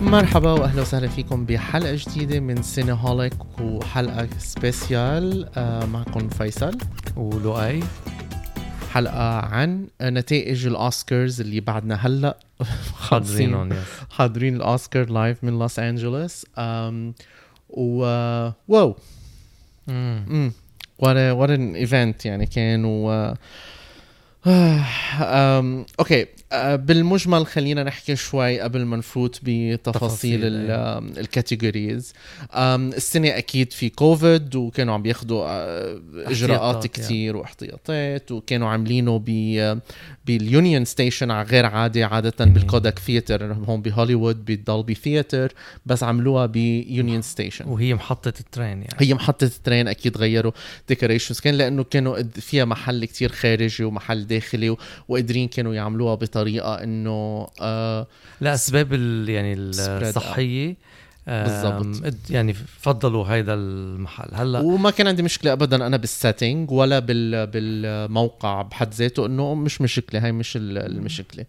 مرحبا وأهلا وسهلا فيكم بحلقة جديدة من Cineholic وحلقة special آه، معكم فيصل. ولؤي. حلقة عن نتائج الأوسكارز اللي بعدنا هلأ. حاضرينهم yes حاضرين الأوسكار live من لوس انجلوس و wow. امم a what an event يعني كان و okay أه، بالمجمل خلينا نحكي شوي قبل ما نفوت بتفاصيل. أم، ال categories السنة أكيد في كوفيد وكانوا عم بياخذوا أه، إجراءات احتياطات، كتير واحتياطات وكانوا عاملينه ب بال Union Station على غير عادي عادة بال Kodak Theatre هون بهوليوود بال Dolby Theatre بس عملوها ب Union Station وهي محطة ال train يعني. هي محطة ال train أكيد غيروا decorations كان لأنه كانوا فيها محل كتير خارجي ومحل داخلي وقادرين كانوا يعملوها بطريقة إنه آه لأسباب ال يعني آم، بالضبط. يعني فضلوا هيدا المحل. هلأ وما كان عندي مشكلة أبدا أنا بال setting ولا بال بالموقع بحد ذاته إنه مش مشكلة هاي مش ال- المشكلة.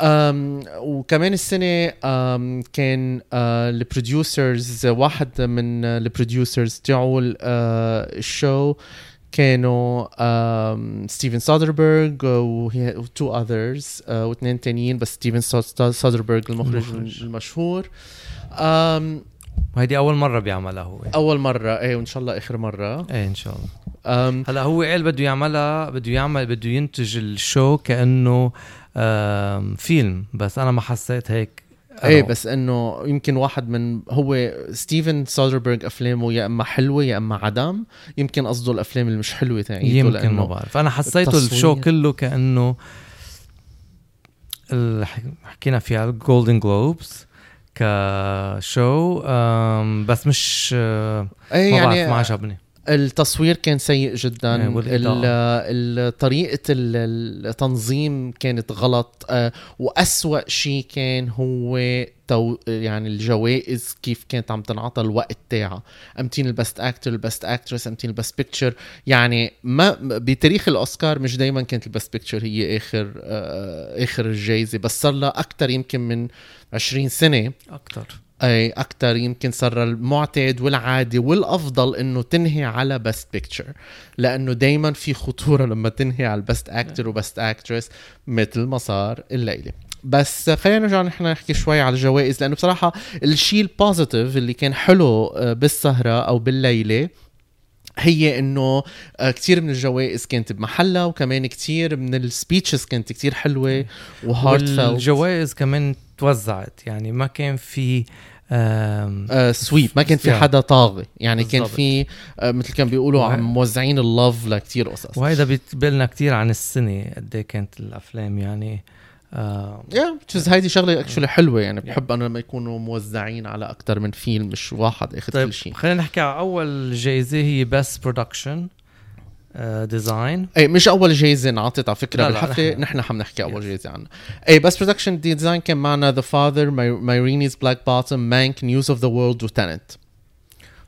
أم وكمان السنة أم كان ال producers واحد من ال producers تاعو ال- آه، ال show كانوا ستيفن سودربرغ و two others واثنين تانيين بس ستيفن سو- سودربرغ المخرج المخرج. المشهور. وهيدي أول مرة بيعملها هو. أول مرة. إيه وإن شاء الله آخر مرة. إيه إن شاء الله. هلا هو قال بده يعملها بده يعمل بده ينتج ال show كأنه آم، فيلم. بس أنا ما حسيت هيك إيه بس إنه يمكن واحد من هو ستيفن سودربرغ أفلامه يا إما حلوة يا إما عدم. يمكن قصده الأفلام اللي مش حلوة تاعيته يمكن ما بعرف. أنا حسيته. ال show كله كأنه حكينا فيها ال Golden Globes ك show بس مش آه، إيه ما بعرف ما يعني عجبني. التصوير كان سيء جدا. ال- طريقة ال- التنظيم كانت غلط. آه، وأسوأ شيء كان هو two يعني الجوائز كيف كانت عم تنعطى الوقت تاعها. أمتين ال best actor ال best actress أمتين ال best picture يعني ما بتاريخ الأوسكار مش دايما كانت ال best picture هي آخر آه، آخر الجائزه بس صار لها أكثر يمكن من 20 سنة. أكثر أكثر يمكن صار المعتاد والعادي والأفضل إنه تنهي على best picture لأنه دائما في خطورة لما تنهي على ال best actor و best actress مثل ما صار الليلة. بس خلينا نرجع نحن نحكي شوي على الجوائز لأنه بصراحة الشيء البوزيتيف اللي كان حلو آه، بالسهرة أو بالليلة هي إنه آه، كتير من الجوائز كانت بمحلها وكمان كتير من السبيتشز كانت كتير حلوة وهارت والجوائز كمان توزعت يعني ما كان في آم، آه سويت ما كان في. حدا طاغي. يعني كان بالضبط. في آه مثل كان بيقولوا عم موزعين اللوف لكتير قصص. وهيدا بيتبلنا كتير عن السنة قد إيه كانت الأفلام يعني yeah yeah, هيدي شغلة actually حلوة يعني. بحب أنا لما يكونوا موزعين على أكثر من فيلم مش واحد اخذ طيب كل شيء. خلينا نحكي على أول جائزه هي best production design اي مش أول جايزة انعطت على فكرة لا، بالحفلة نحن- حنحكي أول. جايزة عنها. اي best production design كان معنا The Father Ma Rainey's Black Bottom Mank News of the World و Tenet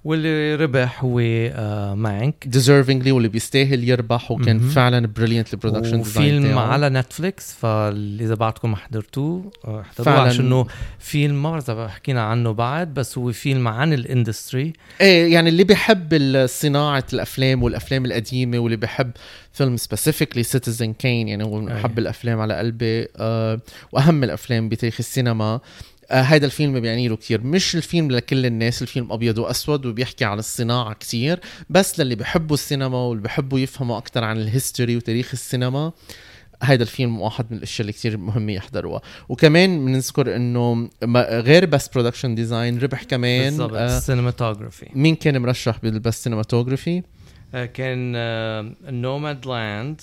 واللي ربح هو آه Mank deservingly واللي بيستاهل يربح وكان مهم. فعلا brilliant ال production وفيلم على Netflix فإذا بعدكم ما حضرتوه آه، احضروه فعلاً. عشان إنه فيلم ما حكينا عنه بعد بس هو فيلم عن ال industry إيه يعني اللي بيحب صناعة الأفلام والأفلام القديمة واللي بيحب فيلم specifically Citizen Kane يعني هو من أي. احب الأفلام على قلبي آه وأهم الأفلام بتاريخ السينما هيدا الفيلم بيعني له كثير مش الفيلم لكل الناس الفيلم أبيض وأسود وبيحكي عن الصناعة كثير بس للي بيحبوا السينما واللي بيحبوا يفهموا أكثر عن ال history وتاريخ السينما هيدا الفيلم واحد من الأشياء اللي كتير مهمة يحضروها. وكمان بنذكر إنه غير best production design ربح كمان بالضبط. آه ال cinematography مين كان مرشح بال best cinematography؟ آه كان Nomadland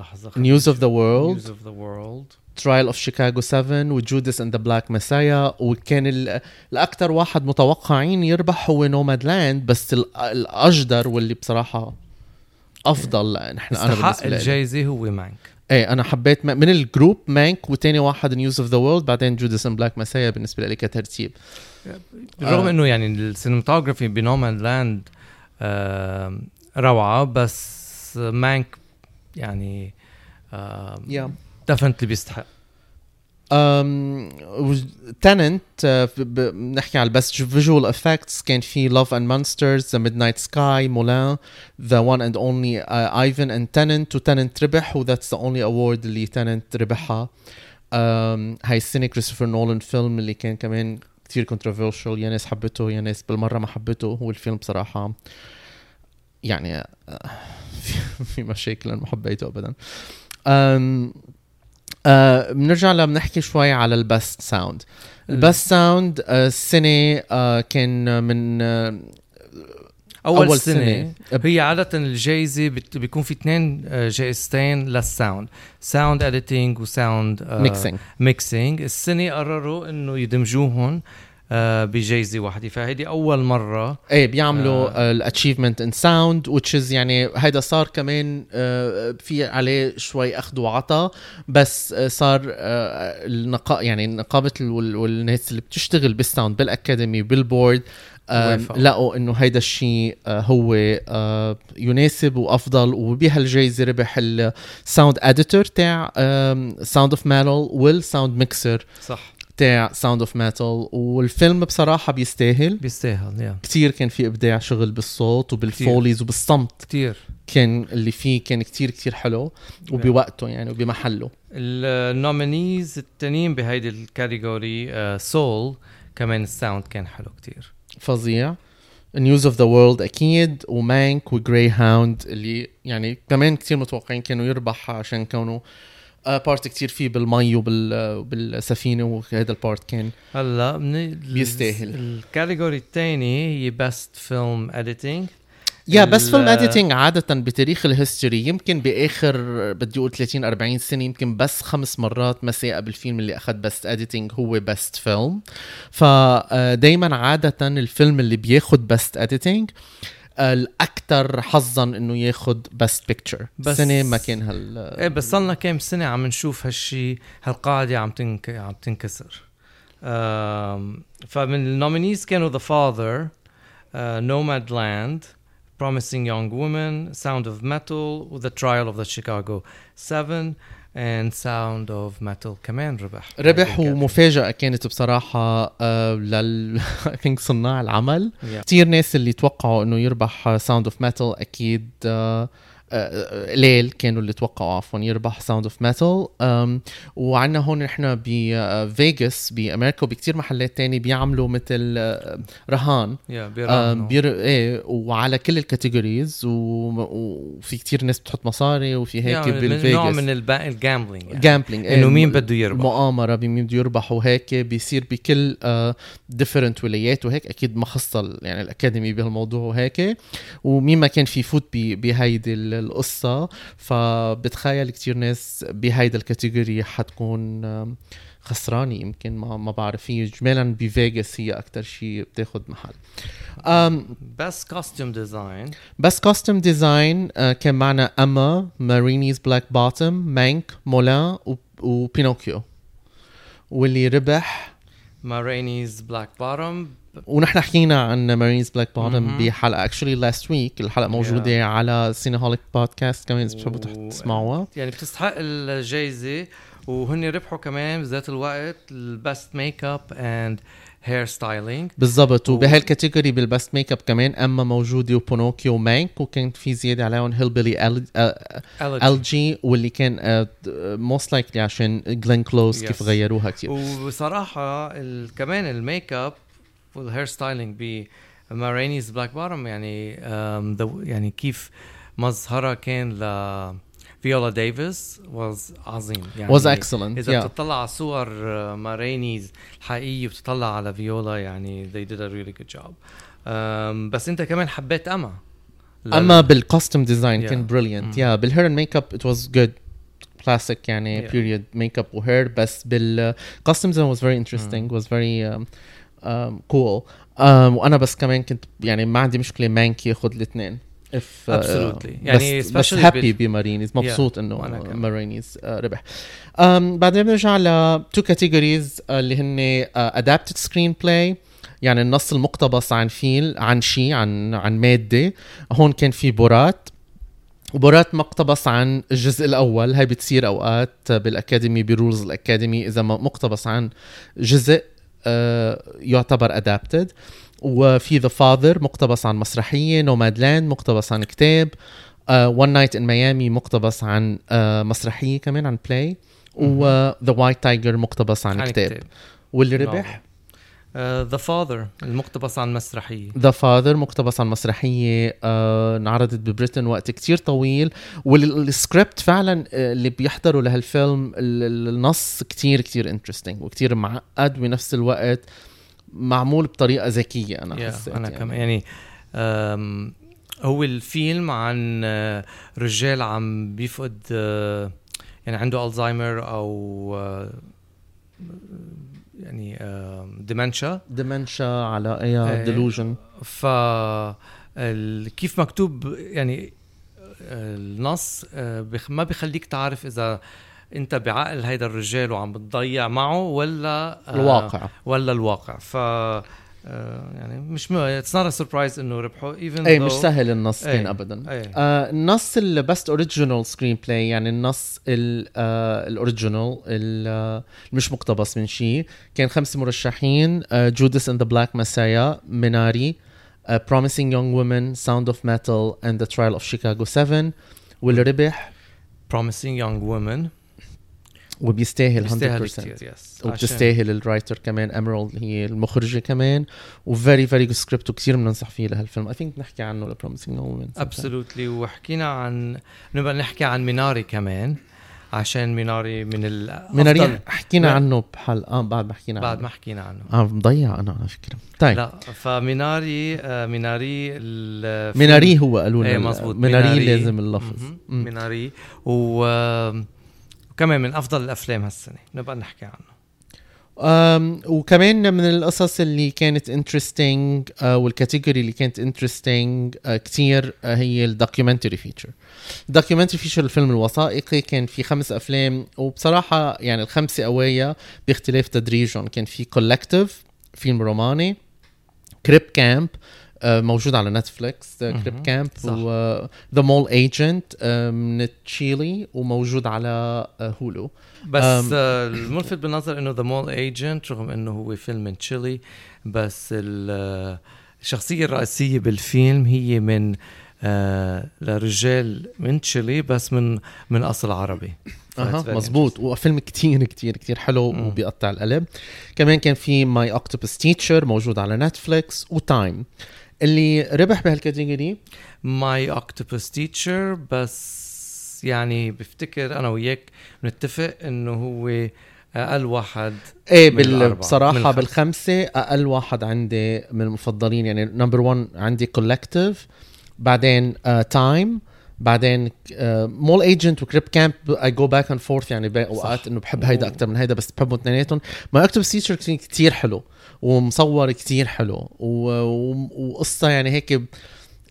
لحظة News of the World News of the World Trial of Chicago 7 و Judas and the Black Messiah وكان ال- الأكثر واحد متوقعين يربح هو Nomadland بس ال- الأجدر واللي بصراحة أفضل نحن أنا استحق بالنسبة لي. الجايزه هو Mank إيه أنا حبيت من ال group Mank وتاني واحد News of the World بعدين Judas and Black Messiah بالنسبة لي كترتيب. بالرغم آه. إنه يعني ال cinematography ب Nomadland روعة بس Mank يعني yeah definitely بيستحق. Tenet بنحكي على ال best visual effects كان في Love and Monsters The Midnight Sky Mulan The One and Only Ivan and Tenet و Tenet ربح و that's the only award اللي Tenet ربحها. um, هاي السنة كريستوفر نولان فيلم اللي كان كمان كتير controversial يا ناس حبته يا ناس بالمرة ما حبته. هو الفيلم بصراحة يعني آه، في مشاكل ما حبيته ابدا. آه بنرجع لبنحكي شوي على ال best sound ال best sound السنة آه كان من آه أول, أول سنة, سنة. هي عادة الجايزة بيكون في اثنين جائزتين لل sound sound editing و sound mixing mixing السنة قرروا إنه يدمجوهم آه، بجائزه واحدة. فهيدي أول مرة. إيه بيعملوا ال achievement in sound which is يعني هيدا صار كمان uh, في عليه شوي أخذ وعطا بس uh, صار النقا يعني نقابة والناس اللي بتشتغل بال sound بالأكاديمي بال board لقوا إنه هيدا الشيء هو يناسب وأفضل. وبهالجائزه ربح ال sound editor تاع Sound of Metal وال sound mixer صح. تاع Sound of Metal والفيلم بصراحة بيستاهل. بيستاهل يا كثير كان في إبداع شغل بالصوت وبال foleys كتير. وبالصمت. كثير كان اللي فيه كان كتير كتير حلو وبوقته يعني وبمحله. ال nominees التانيين بهيدي ال category Soul كمان ال sound كان حلو كتير. فظيع. News of the World أكيد ومانك و Greyhound اللي يعني كمان كتير متوقعين كانوا يربح عشان كونه part كتير فيه بالمي وبالسفينه وهذا ال part كان هلا بيستاهل. ال category الثاني هي best film editing يا best film editing عادة بتاريخ ال history يمكن بآخر بدي أقول 30 40 سنة يمكن بس خمس مرات ما صار بالفيلم اللي أخذ best editing هو best film فدايما عادة الفيلم اللي بياخذ best editing الاكثر حظا إنه ياخذ best picture بس سنة ما كان هال إيه بس صرلنا كم سنة عم نشوف هالشيء هالقاعدة عم تنك... عم تنكسر. فمن ال nominees كانوا The Father Nomadland Promising Young Woman, Sound of Metal, The Trial of the Chicago 7 and Sound of Metal. كمان ربح. ربح ومفاجأة كانت بصراحة uh, لل صناع العمل. Yeah. كثير ناس اللي توقعوا إنه يربح Sound of Metal أكيد uh, قليل كانوا اللي توقعوا عفوا يربح Sound of Metal وعندنا هون نحن بفيغاس بأمريكا وبكثير محلات تاني بيعملوا مثل رهان. بير... إيه وعلى كل ال categories وفي كثير ناس بتحط مصاري وفي هيك يعني بالفيغاس نوع من ال gambling يعني. gambling إنه مين بده يربح؟ مقامرة بمين بده يربح وهيك بيصير بكل different ولايات وهيك أكيد ما خصها يعني الأكاديمي بهالموضوع وهيك. ومين ما كان في فوت بهيدي القصة فبتخيل كتير ناس بهيدا ال category حتكون خسرانة يمكن ما ما بعرف. هي اجمالا بفيغاس هي أكثر شيء بتاخذ محل. best costume design best costume design كان معنا Emma Ma Rainey's Black Bottom Mank Mulan و Pinocchio واللي ربح؟ Ma Rainey's Black Bottom ونحن حكينا عن Ma Rainey's Black Bottom بحلقة. actually last week الحلقة موجودة yeah. على سينهوليك بودكاست كمان إذا بتحبوا تسمعوها. يعني بتستحق الجائزه وهن ربحوا كمان بذات الوقت ال best makeup and hairstyling بالضبط وبهال category بال best makeup كمان Emma موجودة و Pinocchio Mank وكان في زيادة عليهم Hillbilly Elegy واللي كان most likely عشان جلين كلوز. كيف غيروها كثير وبصراحة كمان ال makeup وال hairstyling ب Ma Rainey's Black Bottom يعني يعني كيف مظهرها كان ل فيولا ديفيس was عظيم. يعني was excellent إذا yeah. بتطلع على صور Ma Rainey الحقيقيه وبتطلع على فيولا يعني they did a really good job. Um, بس انت كمان حبيت Emma Emma بال costume design كان brilliant يا بال hair makeup it was good classic يعني period makeup و hair بس بال costume design was very interesting. Mm. Very um, cool um, وأنا بس كمان كنت يعني ما عندي مشكلة Mank ياخذ الاثنين. absolutely uh, يعني بس, بس happy ب Ma Rainey's مبسوط yeah. إنه Ma Rainey's uh, ربح. Um, بعدين بنرجع ل two categories uh, اللي هن adapted screenplay يعني النص المقتبس عن فيل عن شيء عن عن مادة. هون كان في Borat. و Borat مقتبس عن الجزء الأول. هاي بتصير أوقات بالأكاديمي ب rules الأكاديمي. إذا مقتبس عن جزء يعتبر adapted وفي The Father مقتبس عن مسرحية. Nomadland مقتبس عن كتاب. One Night in Miami مقتبس عن uh, مسرحية كمان عن play و The White Tiger مقتبس عن, عن كتاب. كتاب. واللي ربح The uh, Father المقتبس عن مسرحية. The Father مقتبس عن مسرحية. uh, انعرضت ب Britain وقت كتير طويل. والسكريبت فعلا uh, اللي بيحضروا لهالفيلم النص كتير كتير interesting وكتير معقد بنفس الوقت. معمول بطريقة ذكية أنا yeah, حسيت أنا يعني. كمان يعني هو الفيلم عن آه، رجال عم بيفقد آه، يعني عنده الزهايمر أو آه، يعني dementia dementia على أي delusion ف كيف مكتوب يعني النص ما بيخليك تعرف إذا أنت بعقل هيدا الرجال وعم بتضيع معه ولا الواقع. ولا الواقع. ف آه، يعني مش it's not surprise إنه ربحوا even اي مش سهل النص كان ابدا. أي. آه النص ال best original screen بلاي يعني النص ال original آه مش مقتبس من شيء كان خمس مرشحين Judas and the Black Messiah ميناري Promising Young Woman Sound of Metal and The Trial of Chicago 7 واللي ربح Promising Young Woman وبيستاهل 100% yes وبتستاهل ال writer كمان اميرالد هي المخرجة كمان و very very good script وكثير بننصح فيه لهالفيلم. I think نحكي عنه ل Promising Woman absolutely وحكينا عن نبقى نحكي عن ميناري كمان عشان ميناري من ال ميناري حكينا عنه بحلقه آه بعد ما حكينا بعد ما حكينا عنه. آه مضيع أنا على فكرة. طيب. لا فميناري آه ميناري ميناري هو قالوا لنا إيه ميناري, ميناري. لازم اللفظ. ميناري. و كمان من أفضل الأفلام هالسنة نبقى نحكي عنه. Um, وكمان من القصص اللي كانت interesting uh, وال category اللي كانت interesting uh, كتير uh, هي ال documentary feature ال documentary feature الفيلم الوثائقي كان في خمس أفلام وبصراحة يعني الخمسة قوية باختلاف تدريجهم. كان في Collective فيلم روماني Crip Camp آه، موجود على Netflix Crip Camp و The Mole Agent من تشيلي وموجود على Hulu آه، بس آه، الملفت بالنظر إنه The Mole Agent رغم إنه هو فيلم من تشيلي بس الشخصية الرئيسية بالفيلم هي من آه لرجال من تشيلي بس من من أصل عربي. أها مزبوط وفيلم كتير كتير كتير حلو مم. وبيقطع القلب. كمان كان في My Octopus Teacher موجود على Netflix و Time اللي ربح بهال category؟ My Octopus Teacher بس يعني بفتكر أنا وياك بنتفق إنه هو أقل واحد إيه بال... بصراحة بالخمسة أقل واحد عندي من المفضلين يعني number 1 عندي Collective بعدين Time uh, بعدين Mole Agent و Crip Camp I go back and forth يعني أوقات إنه بحب هيدا أكثر من هيدا بس بحبهم اثنيناتهم. My Octopus Teacher كثير حلو. ومصور كتير حلو. وقصة يعني هيك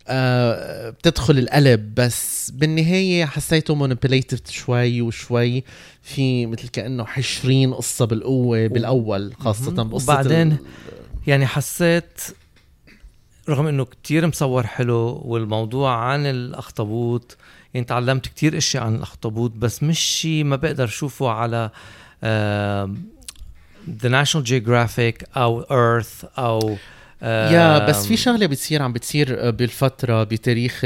آه بتدخل القلب بس بالنهاية حسيته manipulative شوي وشوي. في مثل كأنه حشرين قصة بالقوة بالأول خاصة بقصة وبعدين يعني حسيت رغم إنه كتير مصور حلو والموضوع عن الأخطبوط يعني تعلمت كتير اشياء عن الأخطبوط بس مش شيء ما بقدر أشوفه على آه the National Geographic أو Earth أو yeah بس في شغلة بتصير عم بتصير بالفترة بتاريخ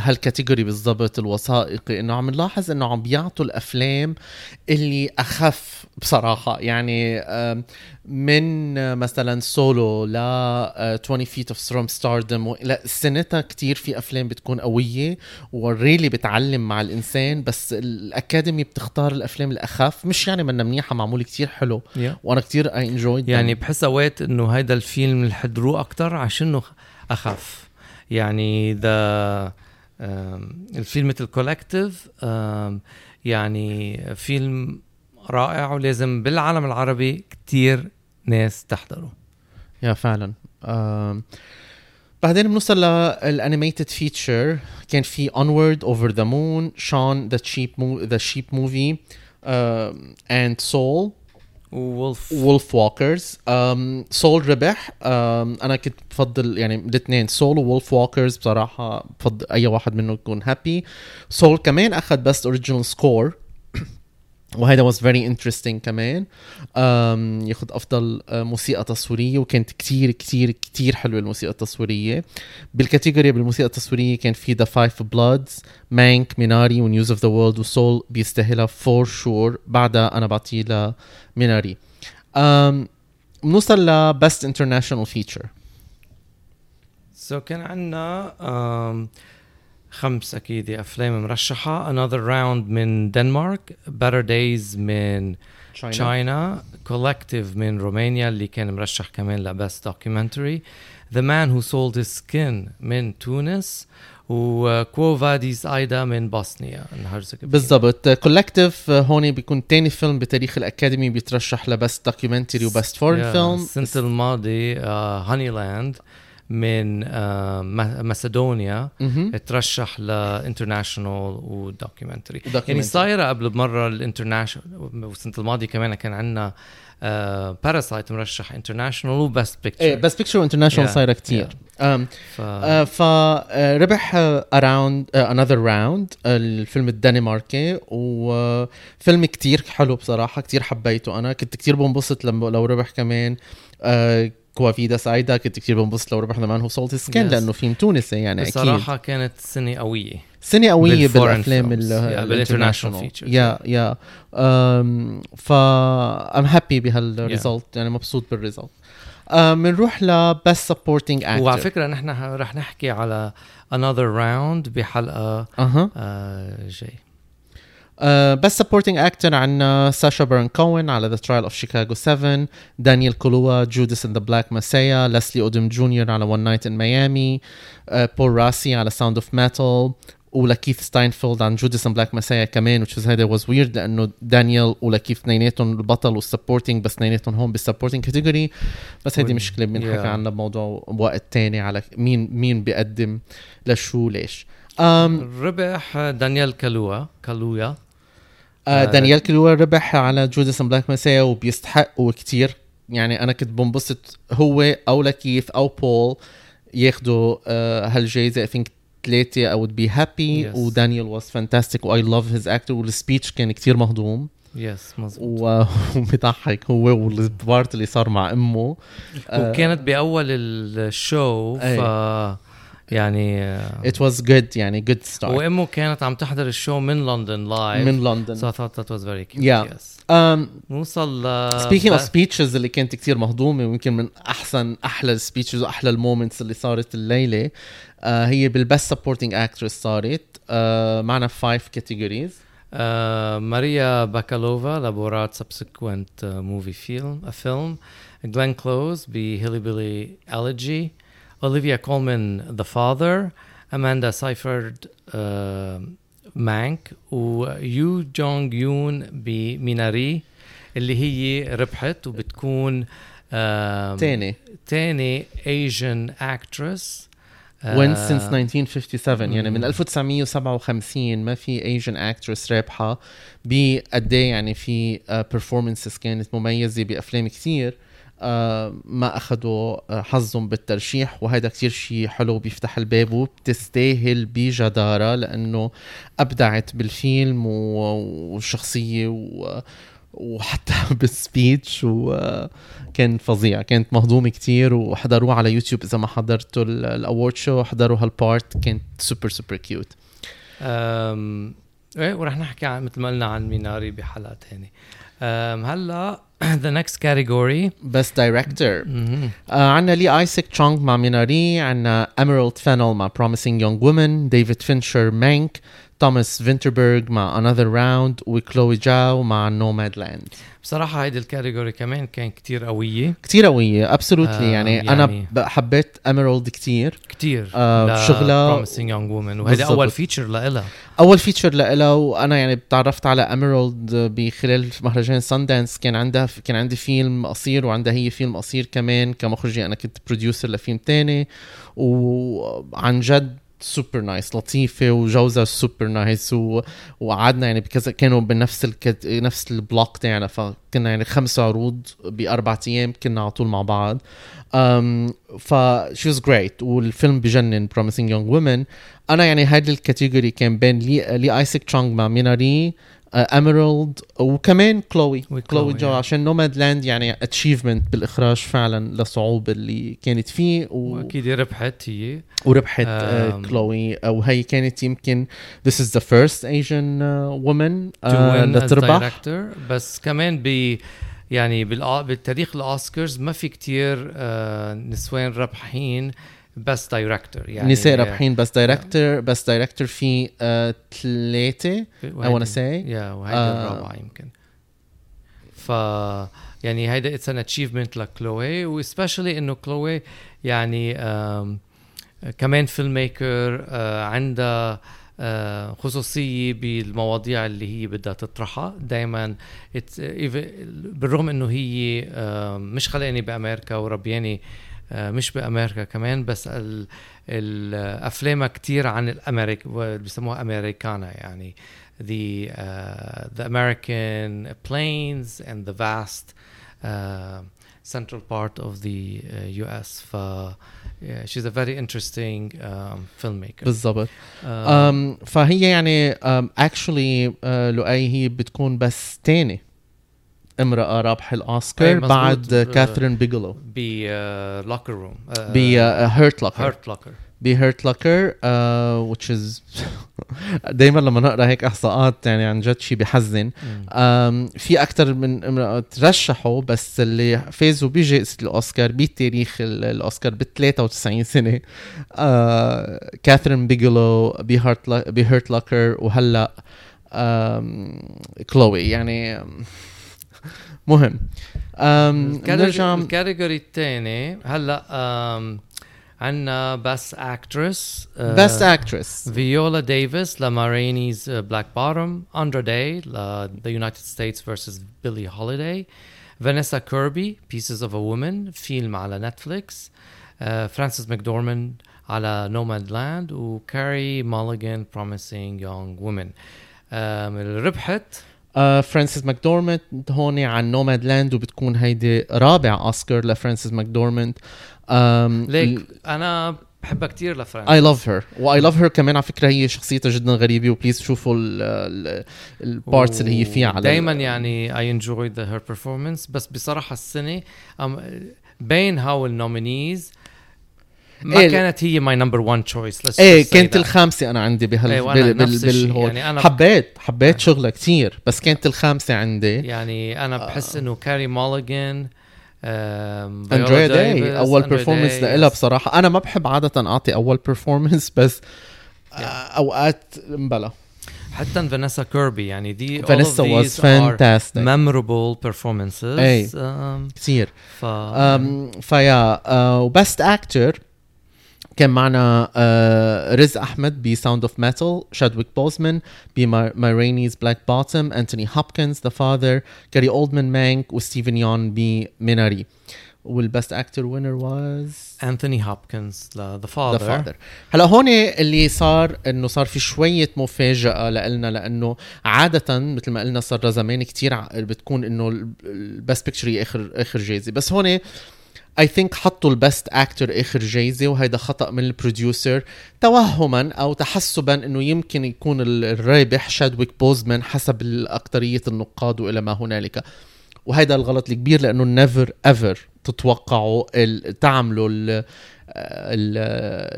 هال category بالضبط الوثائقي إنه عم نلاحظ إنه عم بيعطوا الأفلام اللي أخف بصراحة. يعني من مثلا سولو ل 20 Feet of from Stardom لا سنتها كتير في أفلام بتكون قوية و really بتعلم مع الإنسان بس الأكاديمي بتختار الأفلام الاخف مش يعني منها منيحة معمول كتير حلو. Yeah. وأنا كتير I enjoy يعني بحس أوقات إنه هيدا الفيلم اللي حضروه أكثر عشانه اخف يعني the الفيلم مثل Collective يعني فيلم رائع ولازم بالعالم العربي كتير ناس تحضره. yeah فعلا. بعدين بنوصل لل animated feature كان في Onward Over the Moon Shaun the Sheep the Sheep Movie and Soul Wolf Wolfwalkers Soul ربح. um, أنا كنت بفضل يعني الاثنين. Soul Wolfwalkers بصراحة بفضل أي واحد منهم يكون happy Soul كمان أخذ best original score وهذا was very interesting كمان. ياخذ أفضل uh, موسيقى تصويرية وكانت كتير كتير كتير حلوة الموسيقى التصويرية. بال category بالموسيقى التصويرية كان في Da 5 Bloods Mank ميناري و News of the World و Soul بيستاهلها for sure بعدها أنا بعطيه لميناري بنوصل ل best international feature so كان عندنا خمس أكيد أفلام مرشحة. Another Round من دنمارك Better Days من China Collective من رومانيا اللي كان مرشح كمان ل best documentary The Man Who Sold His Skin من تونس. و Quo Vadis Aida من بوسنيا بالضبط. Collective هون بيكون تاني فيلم بتاريخ الأكاديمي بيترشح ل best documentary و best foreign فيلم السنة الماضية Honeyland من آه، ماسدونيا ترشح ل international و documentary يعني صايرة قبل بمره ال international والسنة الماضية كمان كان عندنا Parasite مرشح international و best picture إيه best picture و international صايرة كثير فربح Around Another Round الفيلم الدنماركي. وفيلم كتير حلو بصراحة كتير حبيته. أنا كنت كتير بنبسط لما لو ربح كمان. uh, Quo Vadis Aida كنت كثير بنبسط لو ربح The Man Who Sold His Skin لأنه فيلم تونسي يعني أكيد. بصراحة كانت سنة قوية. سنة قوية بالأفلام ال international yeah yeah ف I'm happy بهال result يعني مبسوط بال result بنروح ل Best Supporting Actor وعلى فكرة نحن رح نحكي على another round بحلقة uh-huh. uh, جاي. Best Supporting Actor عندنا ساشا بارون كوهين على The Trial of Chicago 7 دانيال كالويا Judas and the Black Messiah ليسلي أودم جونيور على One Night in Miami بول راسي على Sound of Metal ولاكيث ستانفيلد عن Judas and Black Messiah كمان which هذا was weird لأنه دانيال ولاكيث اثنيناتهم البطل وال supporting بس اثنيناتهم هون بال supporting category بس هيدي مشكلة بنحكي yeah. عنها بموضوع وقت تاني على مين مين بيقدم لشو ليش um, ربح دانيال كالويا كالويا آه, آه، دانيال كالويا ربح على Judas Black Messiah وبيستحق وكتير يعني أنا كنت بنبسط هو أو لاكيث أو بول ياخذوا آه هالجائزه I think ثلاثة I'll be happy ودانيال was fantastic و I love his actor وال speech كان كتير مهضوم. Yes مظبوط. وبيضحك هو وال part اللي صار مع أمه. وكانت بأول ال show ف يعني it was good يعني good start. وأمه كانت عم تحضر ال show من لندن live من لندن. So I thought that was very cute yeah. yes. Um, نوصل speaking of speeches اللي كانت كتير مهضومة ويمكن من أحسن أحلى ال speeches وأحلى ال moments اللي صارت الليلة uh, هي بال Best Supporting Actress صارت. uh, معنا five categories uh, ماريا باكالوفا ل Borat Subsequent Moviefilm فيلم جلين كلوز ب Hillbilly Elegy. Olivia Colman The Father Amanda Seyfried uh, Mank ويون يو جونج ب Minari اللي هي ربحت وبتكون تاني. تاني Asian actress win since 1957 يعني من 1957 ما في Asian actress رابحة بقد يعني في performances كانت مميزة بأفلام كثير ما أخذوا آه، حظهم بالترشيح وهذا كثير شيء حلو بيفتح الباب وبتستاهل بجدارة لأنه أبدعت بالفيلم والشخصية و وحتى بال speech وكان فظيع. كانت مهضومة كتير وحضروه على يوتيوب إذا ما حضرتوا ال award show حضروا هال part كانت super super cute. إيه ورح نحكي عن مثل ما قلنا عن Minari بحلقه ثانية هلأ the next category best director uh, عندنا لي ايسك تشونغ مع ميناري عندنا emerald fennel مع promising young woman ديفيد فينشر مانك توماس فينتربرغ مع another round وكلوي جاو مع Nomadland بصراحة هيدي ال category كمان كان كتير قوية. كتير قوية absolutely آه يعني, يعني أنا حبيت اميرالد كتير. كتير. آه شغلها promising young woman. وهيدي أول feature لإلها. أول feature لإلها وأنا يعني تعرفت على اميرالد بخلال مهرجان ساندانس كان عندها كان عندي فيلم قصير وعندها هي فيلم قصير كمان. كمخرجة أنا كنت producer لفيلم تاني. وعن جد super nice لطيفة وجوزها super nice و... وقعدنا يعني بكذا كانوا بنفس الكت... نفس ال block تاعنا فكنا يعني خمس عروض بأربع أيام كنا على طول مع بعض. um, ف she was great والفيلم بجنن Promising Young Woman أنا يعني هذه ال category كان بين لي, لي آيزك تشونغ مع Minari اميرالد uh, وكمان كلوي كلوي جاو عشان Nomadland يعني achievement بالإخراج فعلا للصعوبه اللي كانت فيه و... وأكيد ربحت هي. وربحت uh, كلوي وهي كانت يمكن this is the first Asian uh, woman لتربح. بس كمان ب يعني بالتاريخ الأوسكارز ما في كتير uh, نسوان ربحين بس دايركتور يعني نساء رابحين بس دايركتور بس دايركتور في ثلاثة اي ونا سي يا وهيدي الرابعة يمكن. ف يعني هيدا اتس ان اتشيفمنت لكلوي وسبيشلي إنه كلوي يعني كمان فيلم ميكر عندها خصوصية بالمواضيع اللي هي بدها تطرحها. دائما بالرغم إنه هي مش خلقاني بأمريكا وربياني آه، مش بامريكا كمان بس الافلام كتير عن الامريك بيسموها امريكانا يعني the uh, the American plains and the vast uh, central part of the uh, US ف yeah, she's a very interesting um, filmmaker بالضبط um, um, فهي يعني um, actually uh, لؤي هي بتكون بس تاني امرأة رابحة الأوسكار بعد كاثرين بيجلو ب Locker Room ب Hurt Locker Hurt Locker ب Hurt Locker which is دائما لما نقرأ هيك إحصاءات يعني عن جد شيء بحزن. um, في أكثر من امرأة ترشحوا بس اللي فازوا بجائزة الأوسكار بتاريخ الأوسكار ب 93 سنة. uh, كاثرين بيجلو ب Hurt Locker وهلأ um, كلوي يعني مهم. ال category الثاني هلا عندنا Best Actress Best Actress فيولا ديفيس ل Ma Rainey's Black Bottom اندرا داي The United States versus Billie Holiday فانيسا كيربي Pieces of a Woman فيلم على نتفليكس فرانسيس ماكدورماند على Nomadland وكاري ماليجان Promising Young Woman ربحت فرانسيس ماكدورماند هون عن Nomadland وبتكون هيدي رابع أوسكار لفرانسيس ماكدورماند like أنا بحبها كثير لفرانسيس. I love her و I love her كمان على فكرة هي شخصيتها جدا غريبة و please شوفوا ال parts اللي هي فيها على دائما يعني I enjoy her performance بس بصراحة السنة بين هاو ال nominees ما إيه. كانت هي my number 1 choice إيه كانت. الخامسة أنا عندي بهال إيه بال بال بال يعني أنا حبيت حبيت آه. شغلها كثير بس كانت الخامسة عندي. يعني أنا بحس إنه كاري ماليجن اندريا داي أول بيرفورمنس لها بصراحة. أنا ما بحب عادة أعطي أول بيرفورمانس بس yeah. أوقات مبلا حتى فانيسا كيربي يعني دي فانيسا واز فانتاستيك اي um, كثير ف فيا و best actor كان معنا آه Riz Ahmed ب Sound of Metal شادويك بوزمان ب Ma Rainey's Black Bottom انتوني هوبكنز The Father Gary Oldman Mank وستيفن يون ب Minari وال best actor winner was انثوني هوبكنز The Father هلا هون اللي صار إنه صار في شوية مفاجأة لنا لإنه عاده مثل ما قلنا صار زمان كثير بتكون إنه ال best picture آخر آخر جائزه بس هون I think حطوا ال best actor آخر جايزة وهيدا خطأ من ال producer توهما أو تحسبا إنه يمكن يكون الرابح شادويك بوزمان حسب اكتريه النقاد وإلى ما هنالك. وهيدا الغلط الكبير لأنه never ever تتوقعوا تعملوا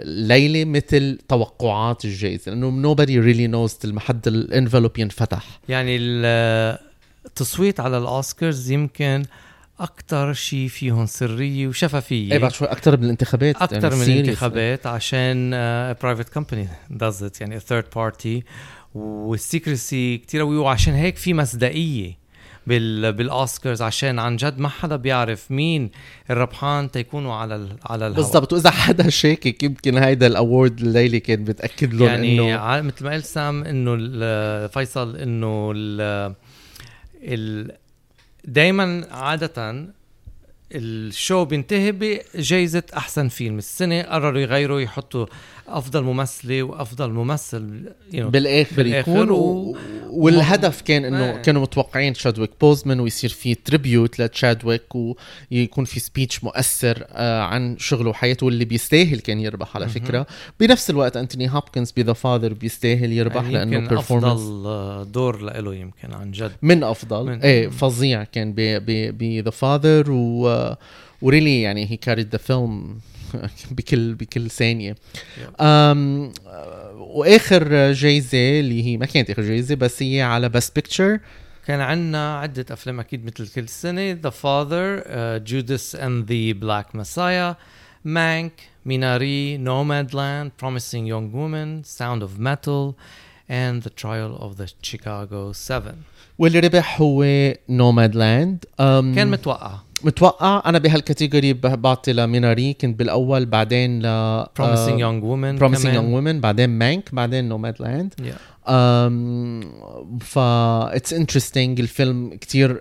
الليلة مثل توقعات الجائزه لأنه nobody really knows لحد ال envelope ينفتح. يعني التصويت على الأوسكارز يمكن أكثر شيء فيهم سرية وشفافية. إيه بعد شوي أكثر من الانتخابات أكثر يعني من الانتخابات عشان private company does it يعني third party وال secrecy كثير قوي وعشان هيك في مصداقية بال بالأوسكارز عشان عن جد ما حدا بيعرف مين الربحان تيكونوا على ال على الهواء بالضبط. وإذا حدا شاكك يمكن هيدا ال award الليلة كان بتأكد له يعني إنه مثل ما قال سام إنه فيصل إنه ال ال دائما عادة ال show بينتهي بجائزة أحسن فيلم. السنة قرروا يغيروا يحطوا أفضل ممثلة وأفضل ممثل you know بالآخر, بالآخر يكون و- و... والهدف كان إنه إيه. كانوا متوقعين تشادويك بوزمان ويصير في tribute لتشادويك ويكون في speech مؤثر آه عن شغله وحياته واللي بيستاهل كان يربح على فكرة. بنفس الوقت أنتوني هوبكنز ب The Father بيستاهل يربح يعني لأنه performance أفضل آه، دور له يمكن عن جد. من أفضل. من- إيه فظيع كان ب The Father و و really يعني هي carried the film بكل بكل ثانية. أم وآخر جايزة اللي هي ما كانت آخر جايزة بس هي على بس picture كان عندنا عدة أفلام أكيد مثل كل سنة. The Father, uh, Judas and the Black Messiah, Mank, Minari, Nomadland, Promising Young Woman, Sound of Metal, and The Trial of the Chicago Seven. واللي ربح هو Nomadland كان متوقع. متوقع؟ أنا بهال category بعطي ل Minari كنت بالأول بعدين ل Promising Young Woman Promising. Young Woman بعدين Mank بعدين Nomadland ف it's interesting الفيلم كتير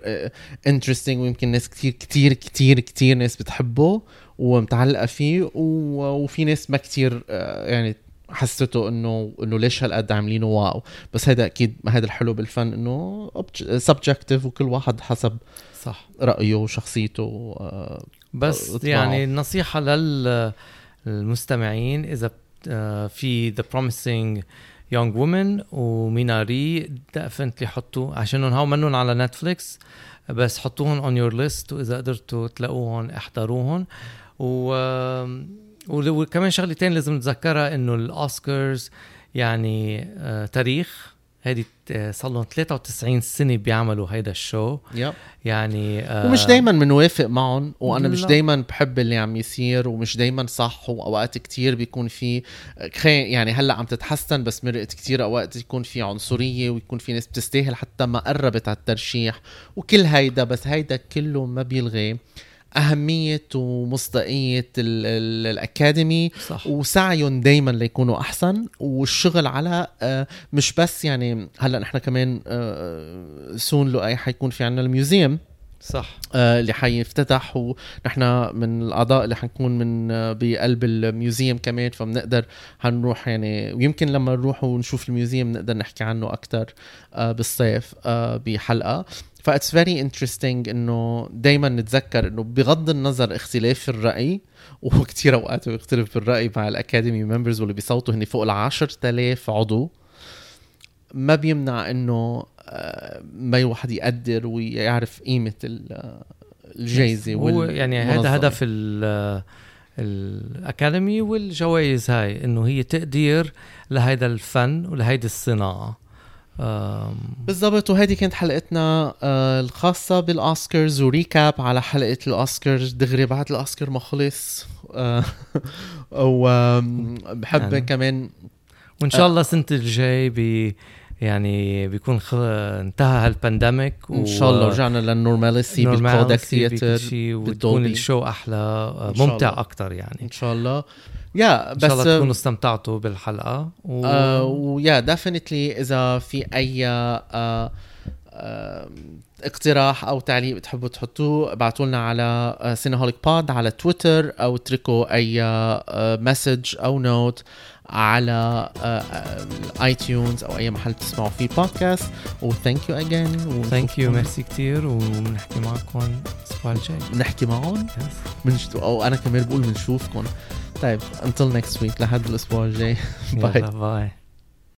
interesting ويمكن ناس كتير كتير كتير كتير ناس بتحبه ومتعلقة فيه و... وفي ناس ما كتير آه، يعني حسيته إنه إنه ليش هالقد عاملينه wow. بس هذا أكيد هذا الحلو بالفن إنه subjective وكل واحد حسب صح. رأيه وشخصيته آه، بس إطلاعه. يعني النصيحة للمستمعين بت- آه، في The Promising Young Woman و Minari definitely حطوا عشانهم هاو منهم على نتفليكس بس حطوهم on your list وإذا قدرتوا تلاقوهم احضروهم و وكمان شغلة تانية لازم نتذكرها إنه الأوسكارز يعني آه تاريخ. هيدي آه، صار لهم 93 سنة بيعملوا هيدا ال show. yep. يعني آه ومش دايما بنوافق معهم وأنا مش لا. دايما بحب اللي عم يصير ومش دايما صح وأوقات كتير بيكون في يعني هلأ عم تتحسن بس مرقت كتير أوقات يكون في عنصرية ويكون في ناس بتستاهل حتى ما قربت على الترشيح وكل هيدا بس هيدا كله ما بيلغي. أهمية ومصداقية ال- ال- الأكاديمي صح. وسعيهم دايما ليكونوا أحسن. والشغل على آه، مش بس يعني هلأ نحن كمان آه، soon بـ LA حيكون في عنا ال museum. صح. آه، اللي حيفتتح ونحن من الأعضاء اللي حنكون من آه، بقلب ال museum كمان فبنقدر حنروح يعني ويمكن لما نروح ونشوف ال museum نقدر نحكي عنه أكثر بالصيف آه، بحلقة. ف it's very interesting إنه دائما نتذكر إنه بغض النظر اختلاف الرأي وكثير أوقات بيختلف الرأي مع ال Academy members واللي بيصوتوا هن فوق ال 10000 عضو ما بيمنع إنه آه، ما الواحد يقدر ويعرف قيمة ال- آه، الجايزة هو يعني هذا. هدف ال ال Academy والجوائز هاي إنه هي تقدير لهيدا الفن ولهيدي الصناعة بالضبط وهذه كانت حلقتنا آه، الخاصة بالأوسكارز و recap على حلقة الأوسكارز دغري بعد الأوسكار ما خلص آه، وبحب يعني. كمان وإن شاء الله السنة الجاي بي يعني بيكون خل... انتهى هال pandemic إن شاء الله رجعنا لل normalcy بال Kodak Theatre وتكون بالدولبي. ال show أحلى ممتع. أكثر يعني إن شاء الله يا إن شاء الله بس تكونوا استمتعتوا بالحلقة و... آه ويا definitely إذا في أي آه آه اقتراح أو تعليق بتحبوا تحطوه ابعتوا لنا على سينهوليك pod على تويتر أو اتركوا أي message أو note على ال iTunes أو أي محل تسمعوا فيه podcast و thank you again thank you ميرسي كثير وبنحكي معكم الأسبوع الجاي. بنحكي معهم؟ Yes. أو أنا كمان بقول بنشوفكم. طيب until next week. لحد الأسبوع الجاي. باي باي